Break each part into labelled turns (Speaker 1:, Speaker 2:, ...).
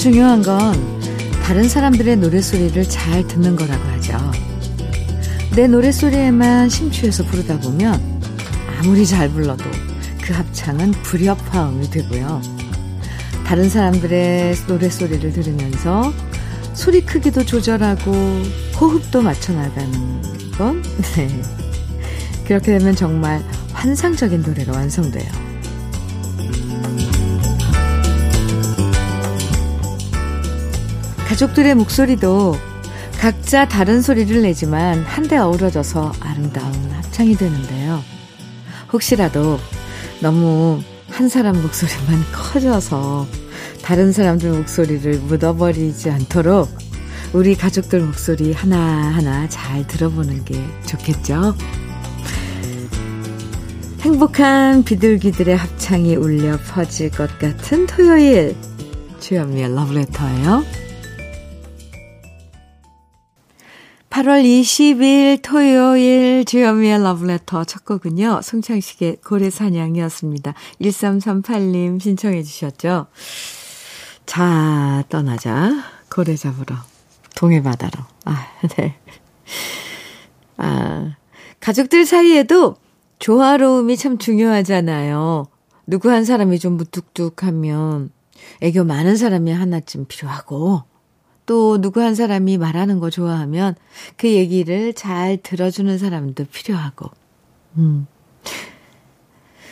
Speaker 1: 중요한 건 다른 사람들의 노래소리를 잘 듣는 거라고 하죠. 내 노래소리에만 심취해서 부르다 보면 아무리 잘 불러도 그 합창은 불협화음이 되고요. 다른 사람들의 노래소리를 들으면서 소리 크기도 조절하고 호흡도 맞춰 나가는 건, 네. 그렇게 되면 정말 환상적인 노래가 완성돼요. 가족들의 목소리도 각자 다른 소리를 내지만 한데 어우러져서 아름다운 합창이 되는데요. 혹시라도 너무 한 사람 목소리만 커져서 다른 사람들 목소리를 묻어버리지 않도록 우리 가족들 목소리 하나하나 잘 들어보는 게 좋겠죠? 행복한 비둘기들의 합창이 울려 퍼질 것 같은 토요일. 주현미의 러브레터예요. 8월 20일 토요일 주현미의 러브레터 첫 곡은요. 송창식의 고래사냥이었습니다. 1338님 신청해 주셨죠. 자, 떠나자. 고래 잡으러. 동해바다로. 아, 네. 아, 가족들 사이에도 조화로움이 참 중요하잖아요. 누구 한 사람이 좀 무뚝뚝하면 애교 많은 사람이 하나쯤 필요하고 또 누구 한 사람이 말하는 거 좋아하면 그 얘기를 잘 들어주는 사람도 필요하고. 음.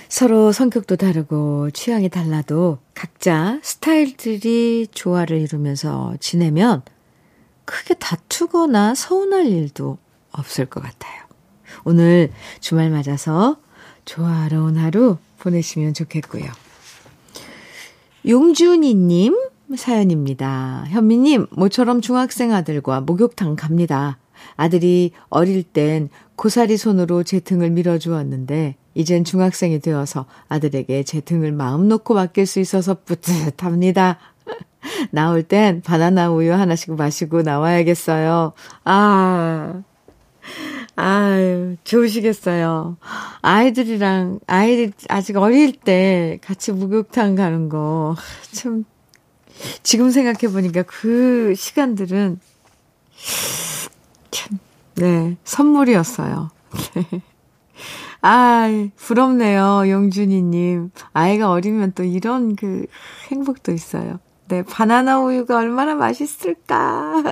Speaker 1: 서로 성격도 다르고 취향이 달라도 각자 스타일들이 조화를 이루면서 지내면 크게 다투거나 서운할 일도 없을 것 같아요. 오늘 주말 맞아서 조화로운 하루 보내시면 좋겠고요. 용준이님 사연입니다. 현미님, 모처럼 중학생 아들과 목욕탕 갑니다. 아들이 어릴 땐 고사리 손으로 제 등을 밀어주었는데, 이젠 중학생이 되어서 아들에게 제 등을 마음 놓고 맡길 수 있어서 뿌듯합니다. 나올 땐 바나나 우유 하나씩 마시고 나와야겠어요. 아, 아유, 좋으시겠어요. 아이들이랑, 아이들 아직 어릴 때 같이 목욕탕 가는 거, 참, 지금 생각해보니까 그 시간들은, 참, 네, 선물이었어요. 네. 아, 부럽네요, 용준이님. 아이가 어리면 또 이런 그 행복도 있어요. 네, 바나나 우유가 얼마나 맛있을까.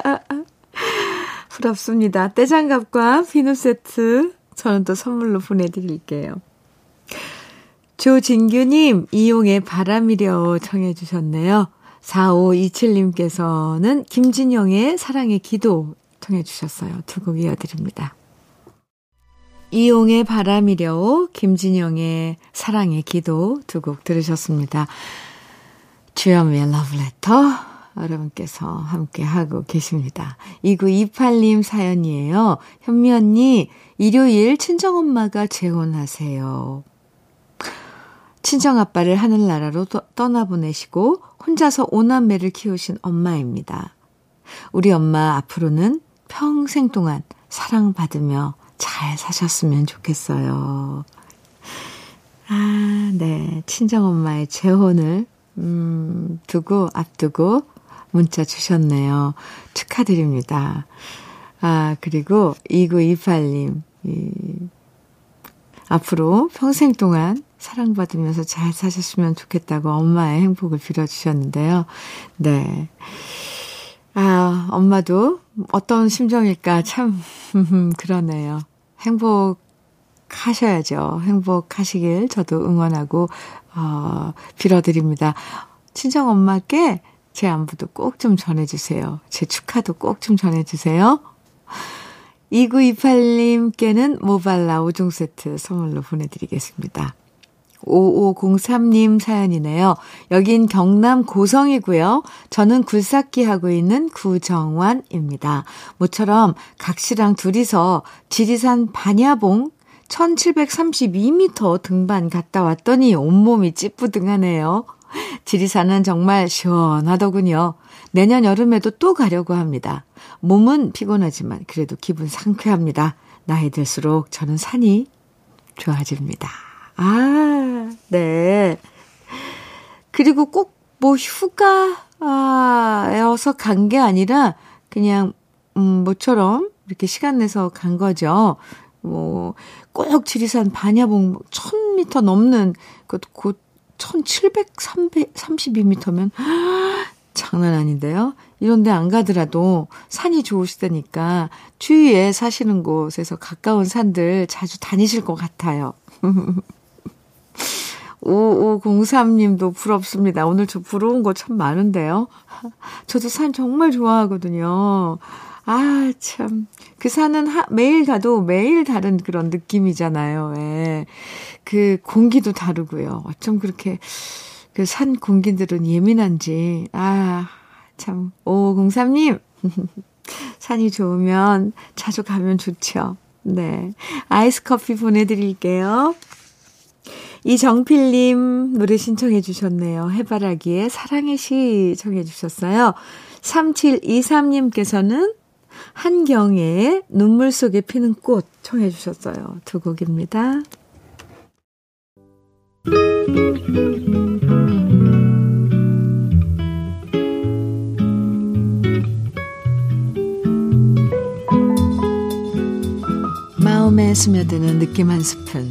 Speaker 1: 부럽습니다. 떼장갑과 비누 세트 저는 또 선물로 보내드릴게요. 조진규님, 이용의 바람이려 청해 주셨네요. 4527님께서는 김진영의 사랑의 기도 청해 주셨어요. 두 곡 이어드립니다. 이용의 바람이려 김진영의 사랑의 기도 두 곡 들으셨습니다. 주연미의 러브레터 여러분께서 함께 하고 계십니다. 2928님 사연이에요. 현미 언니, 일요일 친정엄마가 재혼하세요. 친정아빠를 하늘나라로 떠나보내시고 혼자서 오남매를 키우신 엄마입니다. 우리 엄마 앞으로는 평생 동안 사랑받으며 잘 사셨으면 좋겠어요. 아, 네. 친정엄마의 재혼을, 음, 두고, 앞두고 문자 주셨네요. 축하드립니다. 아, 그리고 2928님, 이, 앞으로 평생 동안 사랑받으면서 잘 사셨으면 좋겠다고 엄마의 행복을 빌어주셨는데요. 네. 아, 엄마도 어떤 심정일까 참, 그러네요. 행복하셔야죠. 행복하시길 저도 응원하고, 어, 빌어드립니다. 친정 엄마께 제 안부도 꼭 좀 전해주세요. 제 축하도 꼭 좀 전해주세요. 2928님께는 모발라 5종 세트 선물로 보내드리겠습니다. 5503님 사연이네요. 여긴 경남 고성이고요. 저는 굴삭기 하고 있는 구정환입니다. 모처럼 각시랑 둘이서 지리산 반야봉 1732m 등반 갔다 왔더니 온몸이 찌뿌둥하네요. 지리산은 정말 시원하더군요. 내년 여름에도 또 가려고 합니다. 몸은 피곤하지만 그래도 기분 상쾌합니다. 나이 들수록 저는 산이 좋아집니다. 아, 네. 그리고 꼭 뭐 휴가 아, 에어서 간 게 아니라 그냥 음, 모처럼 이렇게 시간 내서 간 거죠. 뭐, 꼭 지리산 반야봉 1000m 넘는, 그, 곧 1732m면, 장난 아닌데요? 이런데 안 가더라도 산이 좋으시다니까 주위에 사시는 곳에서 가까운 산들 자주 다니실 것 같아요. 5503님도 부럽습니다. 오늘 저 부러운 거 참 많은데요. 저도 산 정말 좋아하거든요. 아, 참. 그 산은 하, 매일 가도 매일 다른 그런 느낌이잖아요. 예. 그 공기도 다르고요. 어쩜 그렇게 그 산 공기들은 예민한지. 아, 참. 5503님. 산이 좋으면 자주 가면 좋죠. 네. 아이스 커피 보내드릴게요. 이정필님 노래 신청해 주셨네요. 해바라기의 사랑의 시 청해 주셨어요. 3723님께서는 한경애의 눈물 속에 피는 꽃 청해 주셨어요. 두 곡입니다. 스며드는 느낌 한 스푼.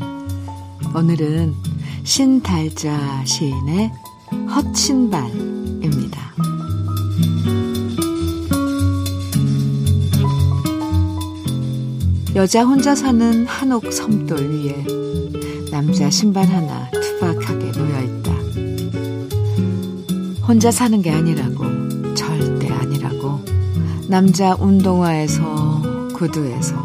Speaker 1: 오늘은 신달자 시인의 헛신발입니다. 여자 혼자 사는 한옥 섬돌 위에 남자 신발 하나 투박하게 놓여 있다. 혼자 사는 게 아니라고, 절대 아니라고. 남자 운동화에서, 구두에서.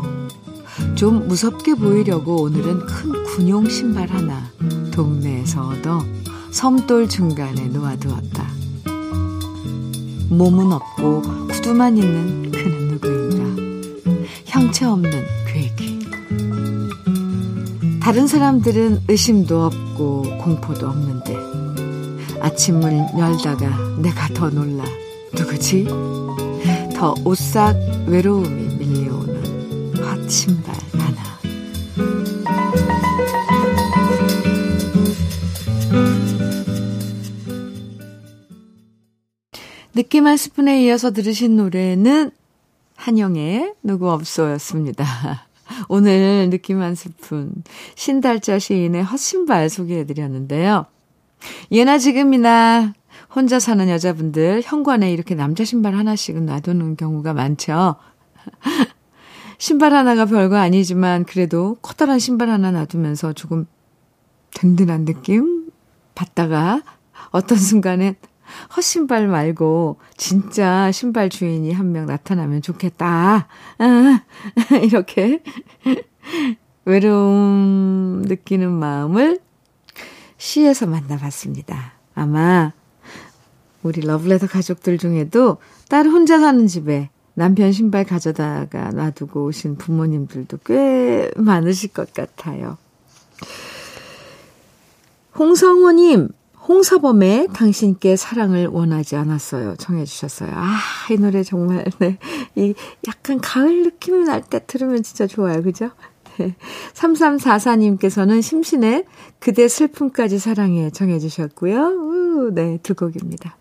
Speaker 1: 좀 무섭게 보이려고 오늘은 큰 군용 신발 하나 동네에서 얻어 섬돌 중간에 놓아두었다. 몸은 없고 구두만 있는 그는 누구인가. 형체 없는 다른 사람들은 의심도 없고 공포도 없는데 아침을 열다가 내가 더 놀라. 누구지? 더 오싹 외로움이 밀려오는 헛신발 느낌 한 스푼에 이어서 들으신 노래는 한영의 누구 없어였습니다. 오늘 느낌 한 스푼 신달자 시인의 헛신발 소개해드렸는데요. 예나 지금이나 혼자 사는 여자분들 현관에 이렇게 남자 신발 하나씩은 놔두는 경우가 많죠. 신발 하나가 별거 아니지만 그래도 커다란 신발 하나 놔두면서 조금 든든한 느낌 받다가 어떤 순간엔 헛신발 말고 진짜 신발 주인이 한 명 나타나면 좋겠다. 아, 이렇게 외로움 느끼는 마음을 시에서 만나봤습니다. 아마 우리 러블레터 가족들 중에도 딸 혼자 사는 집에 남편 신발 가져다가 놔두고 오신 부모님들도 꽤 많으실 것 같아요. 홍성호님, 홍서범의 당신께 사랑을 원하지 않았어요. 청해 주셨어요. 아, 이 노래 정말, 네. 이 약간 가을 느낌이 날때 들으면 진짜 좋아요. 그죠? 네. 3344님께서는 심신의 그대 슬픔까지 사랑해 청해 주셨고요. 우, 네, 두 곡입니다.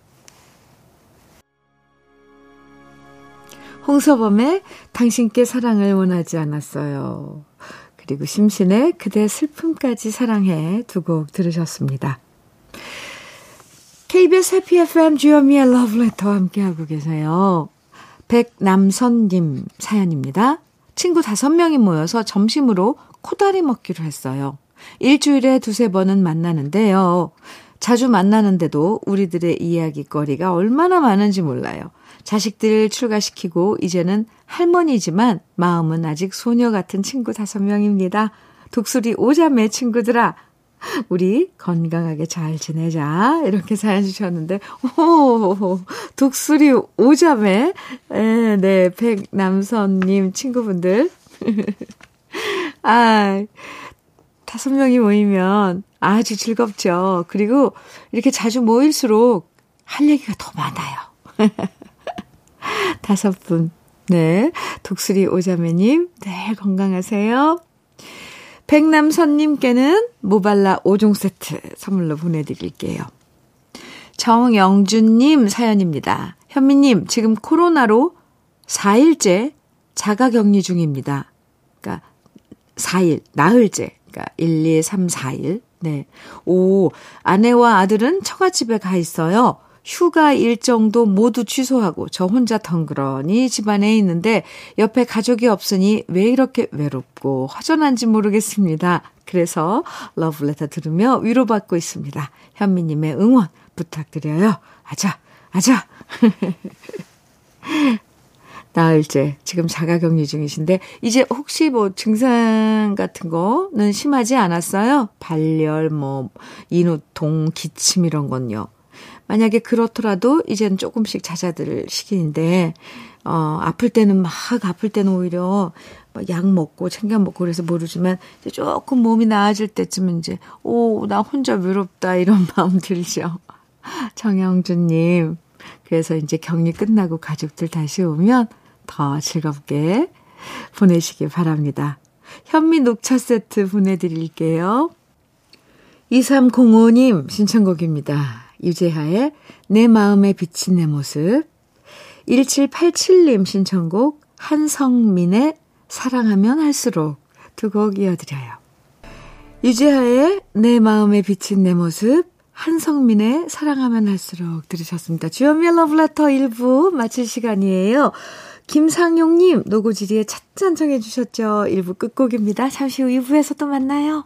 Speaker 1: 홍서범의 당신께 사랑을 원하지 않았어요. 그리고 심신의 그대 슬픔까지 사랑해 두 곡 들으셨습니다. KBS 해피 FM 주현미의 러브레터 함께하고 계세요. 백남선님 사연입니다. 친구 다섯 명이 모여서 점심으로 코다리 먹기로 했어요. 일주일에 두세 번은 만나는데요. 자주 만나는데도 우리들의 이야기거리가 얼마나 많은지 몰라요. 자식들 출가시키고 이제는 할머니지만 마음은 아직 소녀 같은 친구 다섯 명입니다. 독수리 오자매 친구들아, 우리 건강하게 잘 지내자. 이렇게 사연 주셨는데, 오, 독수리 오자매. 네, 네, 백남선님 친구분들. 아, 다섯 명이 모이면 아주 즐겁죠. 그리고 이렇게 자주 모일수록 할 얘기가 더 많아요. 다섯 분. 네. 독수리 오자매님, 네, 건강하세요. 백남선님께는 모발라 5종 세트 선물로 보내드릴게요. 정영준님 사연입니다. 현미님, 지금 코로나로 4일째 자가 격리 중입니다. 그러니까 4일, 나흘째. 그러니까 1, 2, 3, 4일. 네. 오, 아내와 아들은 처갓집에 가 있어요. 휴가 일정도 모두 취소하고 저 혼자 덩그러니 집안에 있는데 옆에 가족이 없으니 왜 이렇게 외롭고 허전한지 모르겠습니다. 그래서 러브레터 들으며 위로받고 있습니다. 현미님의 응원 부탁드려요. 아자, 아자. 나흘째 지금 자가격리 중이신데 이제 혹시 뭐 증상 같은 거는 심하지 않았어요? 발열, 뭐 인후통, 기침 이런 건요. 만약에 그렇더라도 이제는 조금씩 잦아들 시기인데 어 아플 때는 막 아플 때는 오히려 약 먹고 챙겨 먹고 그래서 모르지만 이제 조금 몸이 나아질 때쯤은 이제 오 나 혼자 외롭다 이런 마음 들죠. 정영준님 그래서 이제 격리 끝나고 가족들 다시 오면 더 즐겁게 보내시기 바랍니다. 현미 녹차 세트 보내드릴게요. 2305님 신청곡입니다. 유재하의 내 마음에 비친 내 모습. 1787님 신청곡 한성민의 사랑하면 할수록 두 곡 이어드려요. 유재하의 내 마음에 비친 내 모습, 한성민의 사랑하면 할수록 들으셨습니다. 주연미의 러브레터 1부 마칠 시간이에요. 김상용님, 노고지리에 찻잔 청해주셨죠. 1부 끝곡입니다. 잠시 후 2부에서 또 만나요.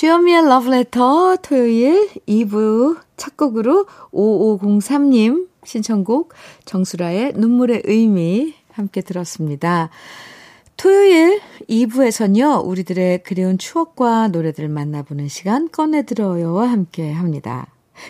Speaker 1: 주현미의 Letter 토요일 2부 첫 곡으로 5503님 신청곡 정수라의 눈물의 의미 함께 들었습니다. 토요일 2부에서는요, 우리들의 그리운 추억과 노래들을 만나보는 시간 꺼내들어요와 함께 합니다.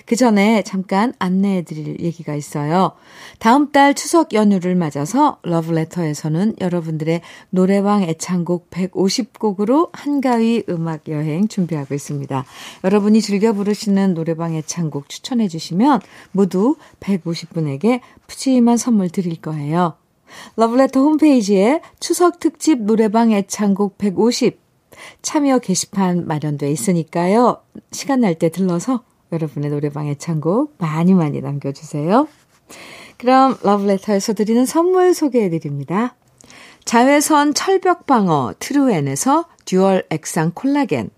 Speaker 1: 그 전에 잠깐 안내해 드릴 얘기가 있어요. 다음 달 추석 연휴를 맞아서 러브레터에서는 여러분들의 노래방 애창곡 150곡으로 한가위 음악 여행 준비하고 있습니다. 여러분이 즐겨 부르시는 노래방 애창곡 추천해 주시면 모두 150분에게 푸짐한 선물 드릴 거예요. 러브레터 홈페이지에 추석 특집 노래방 애창곡 150 참여 게시판 마련돼 있으니까요. 시간 날 때 들러서 여러분의 노래방 애창곡 많이 많이 남겨주세요. 그럼 러브레터에서 드리는 선물 소개해 드립니다. 자외선 철벽방어 트루엔에서 듀얼 액상 콜라겐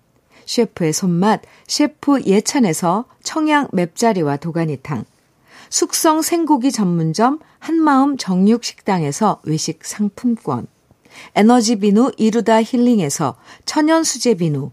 Speaker 1: 셰프의 손맛 셰프 예찬에서 청양 맵자리와 도가니탕 숙성 생고기 전문점 한마음 정육식당에서 외식 상품권 에너지 비누 이루다 힐링에서 천연 수제 비누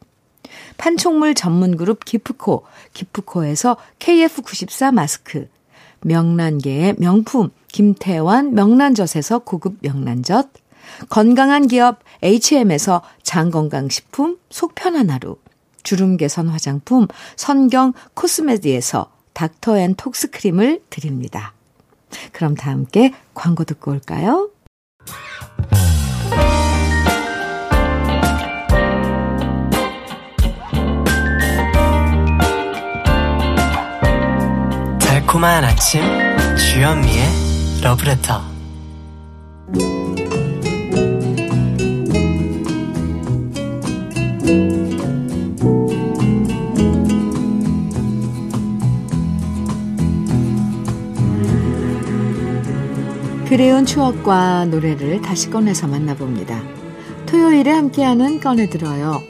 Speaker 1: 판촉물 전문 그룹 기프코, 기프코에서 KF94 마스크, 명란계의 명품 김태환 명란젓에서 고급 명란젓, 건강한 기업 HM에서 장건강식품 속편한 하루, 주름 개선 화장품 선경 코스메디에서 닥터앤톡스 크림을 드립니다. 그럼 다 함께 광고 듣고 올까요?
Speaker 2: 달콤한 아침 주현미의 러브레터
Speaker 1: 그리운 추억과 노래를 다시 꺼내서 만나봅니다. 토요일에 함께하는 꺼내들어요.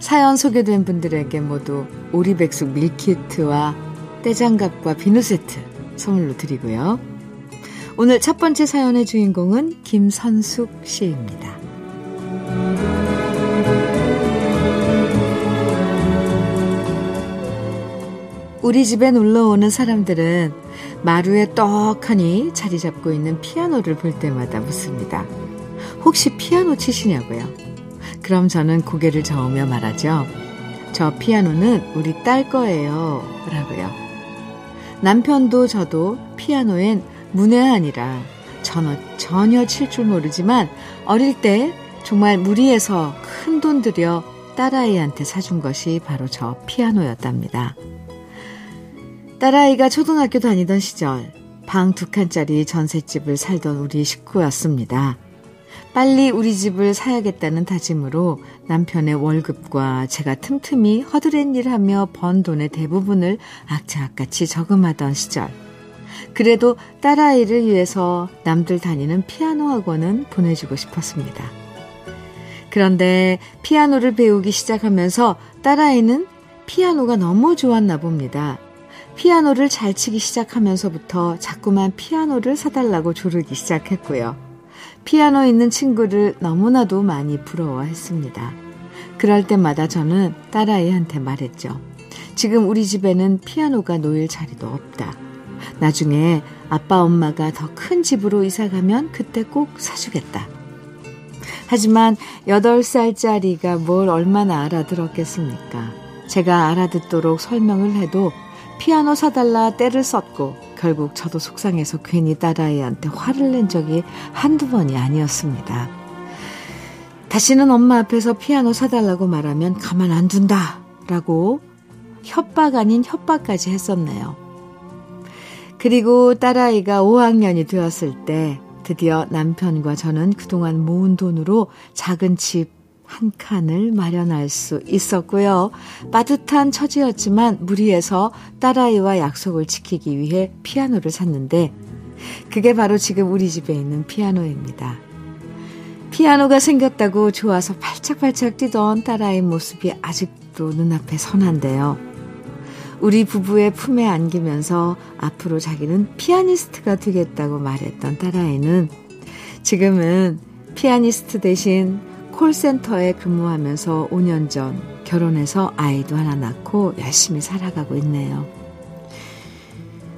Speaker 1: 사연 소개된 분들에게 모두 오리백숙 밀키트와 떼장갑과 비누 세트 선물로 드리고요. 오늘 첫 번째 사연의 주인공은 김선숙 씨입니다. 우리 집에 놀러 오는 사람들은 마루에 떡하니 자리 잡고 있는 피아노를 볼 때마다 묻습니다. 혹시 피아노 치시냐고요? 그럼 저는 고개를 저으며 말하죠. 저 피아노는 우리 딸 거예요. 라고요. 남편도 저도 피아노엔 문외한이라 전혀, 전혀 칠 줄 모르지만 어릴 때 정말 무리해서 큰 돈 들여 딸아이한테 사준 것이 바로 저 피아노였답니다. 딸아이가 초등학교 다니던 시절 방 두 칸짜리 전셋집을 살던 우리 식구였습니다. 빨리 우리 집을 사야겠다는 다짐으로 남편의 월급과 제가 틈틈이 허드렛 일하며 번 돈의 대부분을 악착같이 저금하던 시절. 그래도 딸아이를 위해서 남들 다니는 피아노 학원은 보내주고 싶었습니다. 그런데 피아노를 배우기 시작하면서 딸아이는 피아노가 너무 좋았나 봅니다. 피아노를 잘 치기 시작하면서부터 자꾸만 피아노를 사달라고 조르기 시작했고요. 피아노 있는 친구를 너무나도 많이 부러워했습니다. 그럴 때마다 저는 딸아이한테 말했죠. 지금 우리 집에는 피아노가 놓일 자리도 없다. 나중에 아빠 엄마가 더 큰 집으로 이사 가면 그때 꼭 사주겠다. 하지만 8살짜리가 뭘 얼마나 알아들었겠습니까? 제가 알아듣도록 설명을 해도 피아노 사달라 때를 썼고 결국 저도 속상해서 괜히 딸아이한테 화를 낸 적이 한두 번이 아니었습니다. 다시는 엄마 앞에서 피아노 사달라고 말하면 가만 안 둔다 라고 협박 아닌 협박까지 했었네요. 그리고 딸아이가 5학년이 되었을 때 드디어 남편과 저는 그동안 모은 돈으로 작은 집 한 칸을 마련할 수 있었고요. 빠듯한 처지였지만 무리해서 딸아이와 약속을 지키기 위해 피아노를 샀는데 그게 바로 지금 우리 집에 있는 피아노입니다. 피아노가 생겼다고 좋아서 발짝발짝 뛰던 딸아이 모습이 아직도 눈앞에 선한데요. 우리 부부의 품에 안기면서 앞으로 자기는 피아니스트가 되겠다고 말했던 딸아이는 지금은 피아니스트 대신 콜센터에 근무하면서 5년 전 결혼해서 아이도 하나 낳고 열심히 살아가고 있네요.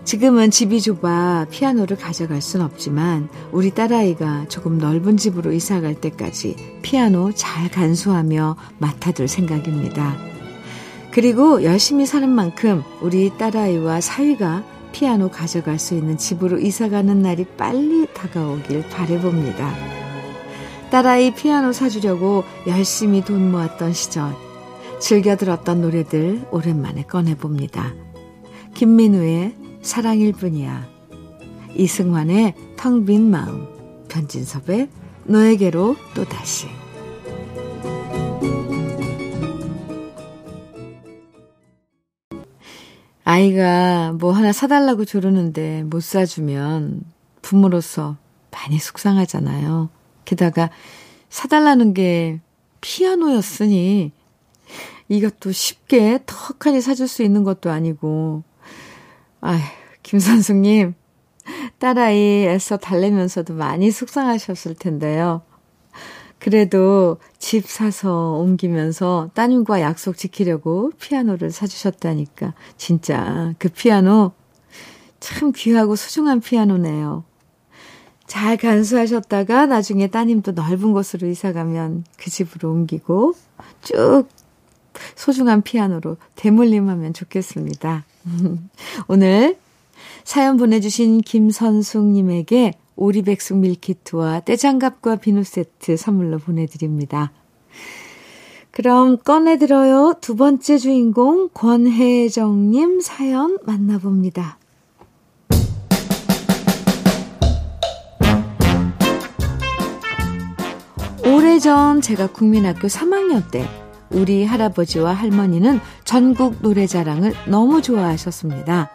Speaker 1: 지금은 집이 좁아 피아노를 가져갈 순 없지만 우리 딸아이가 조금 넓은 집으로 이사 갈 때까지 피아노 잘 간수하며 맡아둘 생각입니다. 그리고 열심히 사는 만큼 우리 딸아이와 사위가 피아노 가져갈 수 있는 집으로 이사 가는 날이 빨리 다가오길 바래봅니다. 딸아이 피아노 사주려고 열심히 돈 모았던 시절 즐겨 들었던 노래들 오랜만에 꺼내봅니다. 김민우의 사랑일 뿐이야 이승환의 텅 빈 마음 변진섭의 너에게로 또다시 아이가 뭐 하나 사달라고 조르는데 못 사주면 부모로서 많이 속상하잖아요. 게다가 사달라는 게 피아노였으니 이것도 쉽게 턱하니 사줄 수 있는 것도 아니고 아휴 김선숙님 딸아이 애써 달래면서도 많이 속상하셨을 텐데요. 그래도 집 사서 옮기면서 따님과 약속 지키려고 피아노를 사주셨다니까 진짜 그 피아노 참 귀하고 소중한 피아노네요. 잘 간수하셨다가 나중에 따님도 넓은 곳으로 이사 가면 그 집으로 옮기고 쭉 소중한 피아노로 대물림하면 좋겠습니다. 오늘 사연 보내주신 김선숙님에게 오리백숙 밀키트와 떼장갑과 비누 세트 선물로 보내드립니다. 그럼 꺼내들어요. 두 번째 주인공 권혜정님 사연 만나봅니다. 오래전 제가 국민학교 3학년 때 우리 할아버지와 할머니는 전국 노래자랑을 너무 좋아하셨습니다.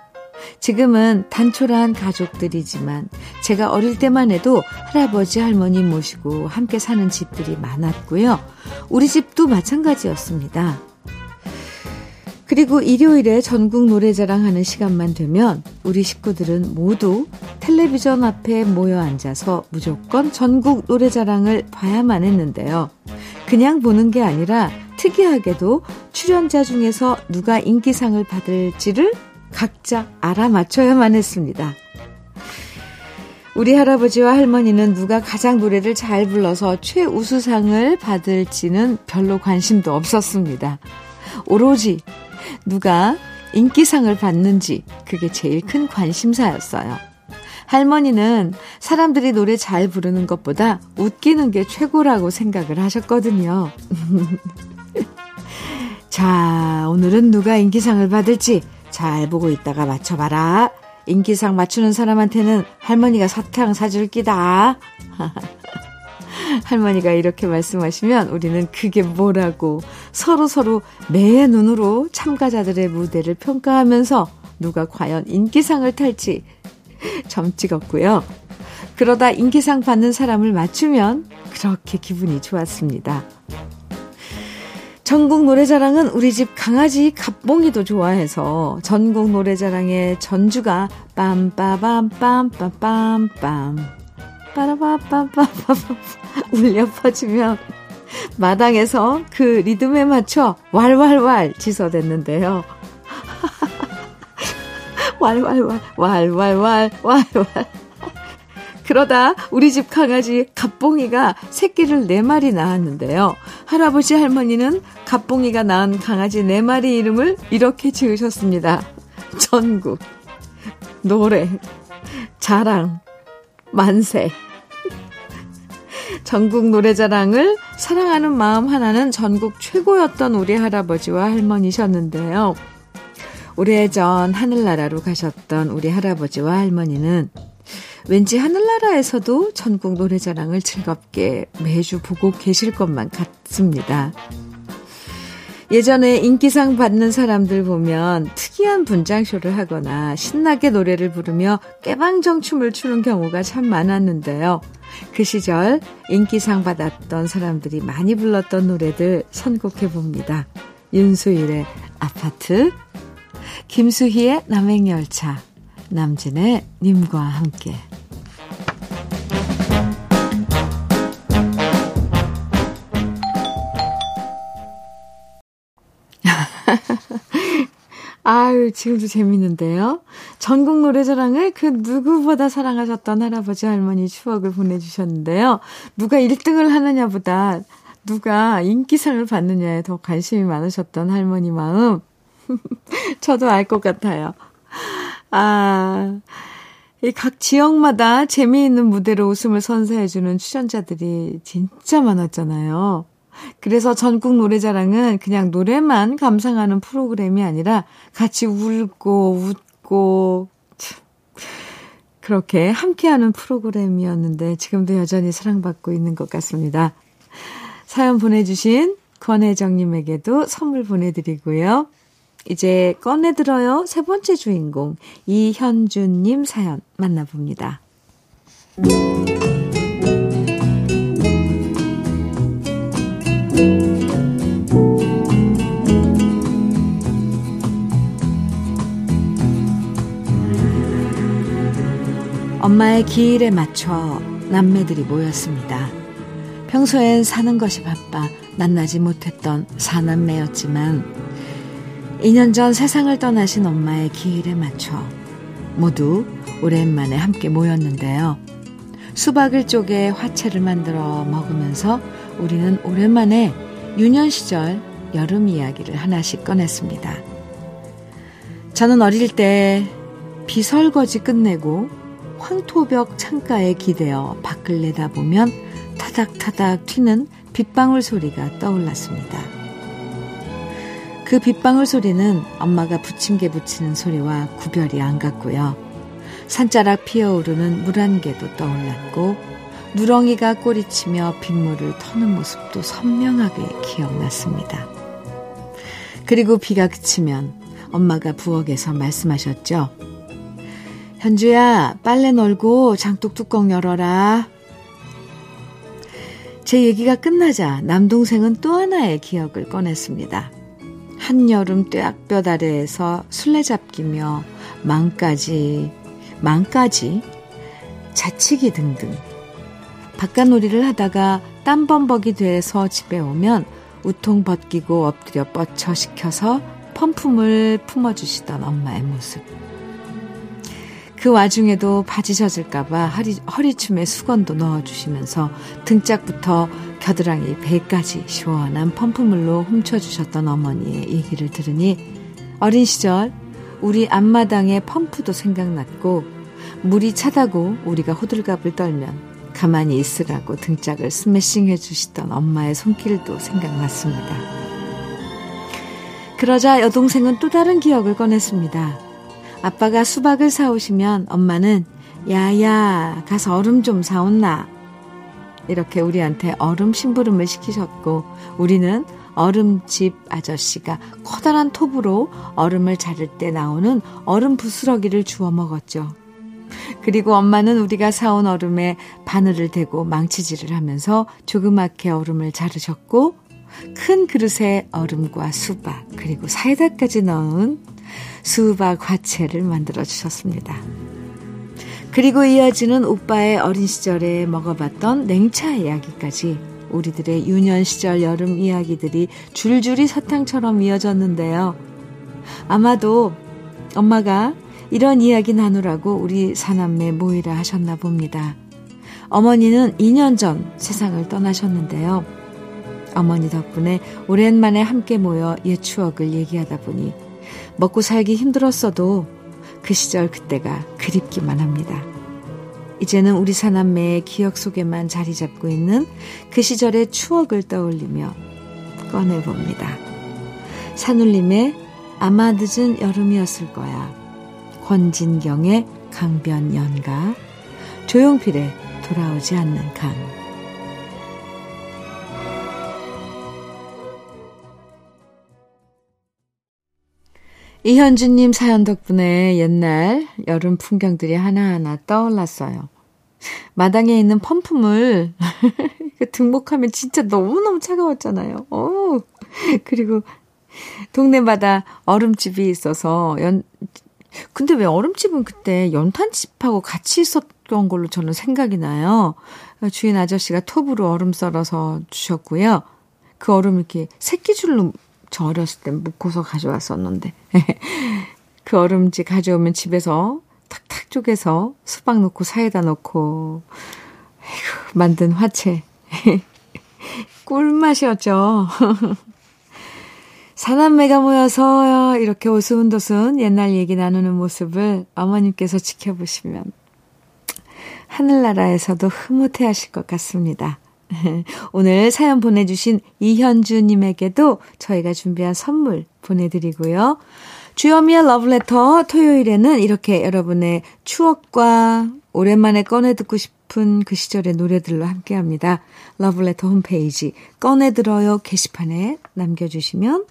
Speaker 1: 지금은 단촐한 가족들이지만 제가 어릴 때만 해도 할아버지 할머니 모시고 함께 사는 집들이 많았고요. 우리 집도 마찬가지였습니다. 그리고 일요일에 전국 노래자랑 하는 시간만 되면 우리 식구들은 모두 텔레비전 앞에 모여 앉아서 무조건 전국 노래자랑을 봐야만 했는데요. 그냥 보는 게 아니라 특이하게도 출연자 중에서 누가 인기상을 받을지를 각자 알아맞혀야만 했습니다. 우리 할아버지와 할머니는 누가 가장 노래를 잘 불러서 최우수상을 받을지는 별로 관심도 없었습니다. 오로지 누가 인기상을 받는지 그게 제일 큰 관심사였어요. 할머니는 사람들이 노래 잘 부르는 것보다 웃기는 게 최고라고 생각을 하셨거든요. 자, 오늘은 누가 인기상을 받을지 잘 보고 있다가 맞춰봐라. 인기상 맞추는 사람한테는 할머니가 사탕 사줄 끼다. 할머니가 이렇게 말씀하시면 우리는 그게 뭐라고 서로 서로 매의 눈으로 참가자들의 무대를 평가하면서 누가 과연 인기상을 탈지 점 찍었고요. 그러다 인기상 받는 사람을 맞추면 그렇게 기분이 좋았습니다. 전국 노래자랑은 우리 집 강아지 갑봉이도 좋아해서 전국 노래자랑의 전주가 빰빠밤빰빰빰빰 빠라바빰빰빰 울려 퍼지면 마당에서 그 리듬에 맞춰 왈왈왈 지서댔는데요. 왈왈왈 왈왈왈 왈왈 그러다 우리 집 강아지 갑봉이가 새끼를 네 마리 낳았는데요. 할아버지 할머니는 갑봉이가 낳은 강아지 네 마리 이름을 이렇게 지으셨습니다. 전국, 노래, 자랑, 만세. 전국 노래자랑을 사랑하는 마음 하나는 전국 최고였던 우리 할아버지와 할머니셨는데요. 오래전 하늘나라로 가셨던 우리 할아버지와 할머니는 왠지 하늘나라에서도 전국 노래자랑을 즐겁게 매주 보고 계실 것만 같습니다. 예전에 인기상 받는 사람들 보면 특이한 분장쇼를 하거나 신나게 노래를 부르며 깨방정 춤을 추는 경우가 참 많았는데요. 그 시절 인기상 받았던 사람들이 많이 불렀던 노래들 선곡해 봅니다. 윤수일의 아파트, 김수희의 남행열차, 남진의 님과 함께. 아유, 지금도 재밌는데요. 전국 노래자랑을 그 누구보다 사랑하셨던 할아버지 할머니 추억을 보내주셨는데요. 누가 1등을 하느냐보다 누가 인기상을 받느냐에 더 관심이 많으셨던 할머니 마음. 저도 알 것 같아요. 아, 이 각 지역마다 재미있는 무대로 웃음을 선사해주는 출연자들이 진짜 많았잖아요. 그래서 전국 노래자랑은 그냥 노래만 감상하는 프로그램이 아니라 같이 울고 웃고 그렇게 함께하는 프로그램이었는데 지금도 여전히 사랑받고 있는 것 같습니다. 사연 보내주신 권혜정님에게도 선물 보내드리고요. 이제 꺼내들어요. 세 번째 주인공 이현준님 사연 만나봅니다. 엄마의 기일에 맞춰 남매들이 모였습니다. 평소엔 사는 것이 바빠 만나지 못했던 사남매였지만 2년 전 세상을 떠나신 엄마의 기일에 맞춰 모두 오랜만에 함께 모였는데요. 수박을 쪼개 화채를 만들어 먹으면서 우리는 오랜만에 유년 시절 여름 이야기를 하나씩 꺼냈습니다. 저는 어릴 때 비설거지 끝내고 황토벽 창가에 기대어 밖을 내다보면 타닥타닥 튀는 빗방울 소리가 떠올랐습니다. 그 빗방울 소리는 엄마가 부침개 붙이는 소리와 구별이 안 갔고요. 산자락 피어오르는 물 한 개도 떠올랐고 누렁이가 꼬리치며 빗물을 터는 모습도 선명하게 기억났습니다. 그리고 비가 그치면 엄마가 부엌에서 말씀하셨죠. 현주야, 빨래 널고 장독 뚜껑 열어라. 제 얘기가 끝나자 남동생은 또 하나의 기억을 꺼냈습니다. 한여름 뙤약볕 아래에서 술래잡기며 망까지, 망까지, 자치기 등등. 바깥놀이를 하다가 땀범벅이 돼서 집에 오면 우통 벗기고 엎드려 뻗쳐 시켜서 펌품을 품어주시던 엄마의 모습. 그 와중에도 바지 젖을까봐 허리, 허리춤에 수건도 넣어주시면서 등짝부터 겨드랑이 배까지 시원한 펌프물로 훔쳐주셨던 어머니의 얘기를 들으니 어린 시절 우리 앞마당에 펌프도 생각났고 물이 차다고 우리가 호들갑을 떨면 가만히 있으라고 등짝을 스매싱 해주시던 엄마의 손길도 생각났습니다. 그러자 여동생은 또 다른 기억을 꺼냈습니다. 아빠가 수박을 사오시면 엄마는 야야 가서 얼음 좀 사온나 이렇게 우리한테 얼음 심부름을 시키셨고 우리는 얼음집 아저씨가 커다란 톱으로 얼음을 자를 때 나오는 얼음 부스러기를 주워 먹었죠. 그리고 엄마는 우리가 사온 얼음에 바늘을 대고 망치질을 하면서 조그맣게 얼음을 자르셨고 큰 그릇에 얼음과 수박 그리고 사이다까지 넣은 수박 화채를 만들어 주셨습니다. 그리고 이어지는 오빠의 어린 시절에 먹어봤던 냉차 이야기까지 우리들의 유년 시절 여름 이야기들이 줄줄이 사탕처럼 이어졌는데요. 아마도 엄마가 이런 이야기 나누라고 우리 사남매 모이라 하셨나 봅니다. 어머니는 2년 전 세상을 떠나셨는데요. 어머니 덕분에 오랜만에 함께 모여 옛 추억을 얘기하다 보니 먹고 살기 힘들었어도 그 시절 그때가 그립기만 합니다. 이제는 우리 사남매의 기억 속에만 자리 잡고 있는 그 시절의 추억을 떠올리며 꺼내봅니다. 산울림의 아마 늦은 여름이었을 거야. 권진경의 강변 연가, 조용필의 돌아오지 않는 강. 이현주님 사연 덕분에 옛날 여름 풍경들이 하나하나 떠올랐어요. 마당에 있는 펌프물 그 등목하면 진짜 너무너무 차가웠잖아요. 오, 그리고 동네마다 얼음집이 있어서 연 근데 왜 얼음집은 그때 연탄집하고 같이 있었던 걸로 저는 생각이 나요. 주인 아저씨가 톱으로 얼음 썰어서 주셨고요. 그 얼음 이렇게 새끼줄로 저 어렸을 때 묶어서 가져왔었는데. 그 얼음지 가져오면 집에서 탁탁 쪼개서 수박 넣고 사이다 넣고, 아이고, 만든 화채. 꿀맛이었죠. 사남매가 모여서 이렇게 오순도순 옛날 얘기 나누는 모습을 어머님께서 지켜보시면 하늘나라에서도 흐뭇해 하실 것 같습니다. 오늘 사연 보내주신 이현주님에게도 저희가 준비한 선물 보내드리고요. 주여미의 러브레터 토요일에는 이렇게 여러분의 추억과 오랜만에 꺼내 듣고 싶은 그 시절의 노래들로 함께 합니다. 러브레터 홈페이지 꺼내들어요 게시판에 남겨주시면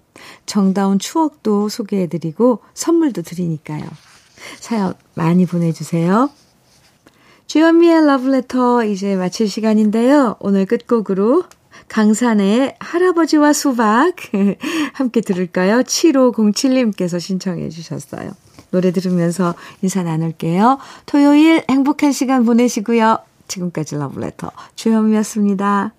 Speaker 1: 정다운 추억도 소개해드리고 선물도 드리니까요. 사연 많이 보내주세요. 주현미의 러브레터 이제 마칠 시간인데요. 오늘 끝곡으로 강산의 할아버지와 수박 함께 들을까요? 7507님께서 신청해 주셨어요. 노래 들으면서 인사 나눌게요. 토요일 행복한 시간 보내시고요. 지금까지 러브레터 주현미였습니다.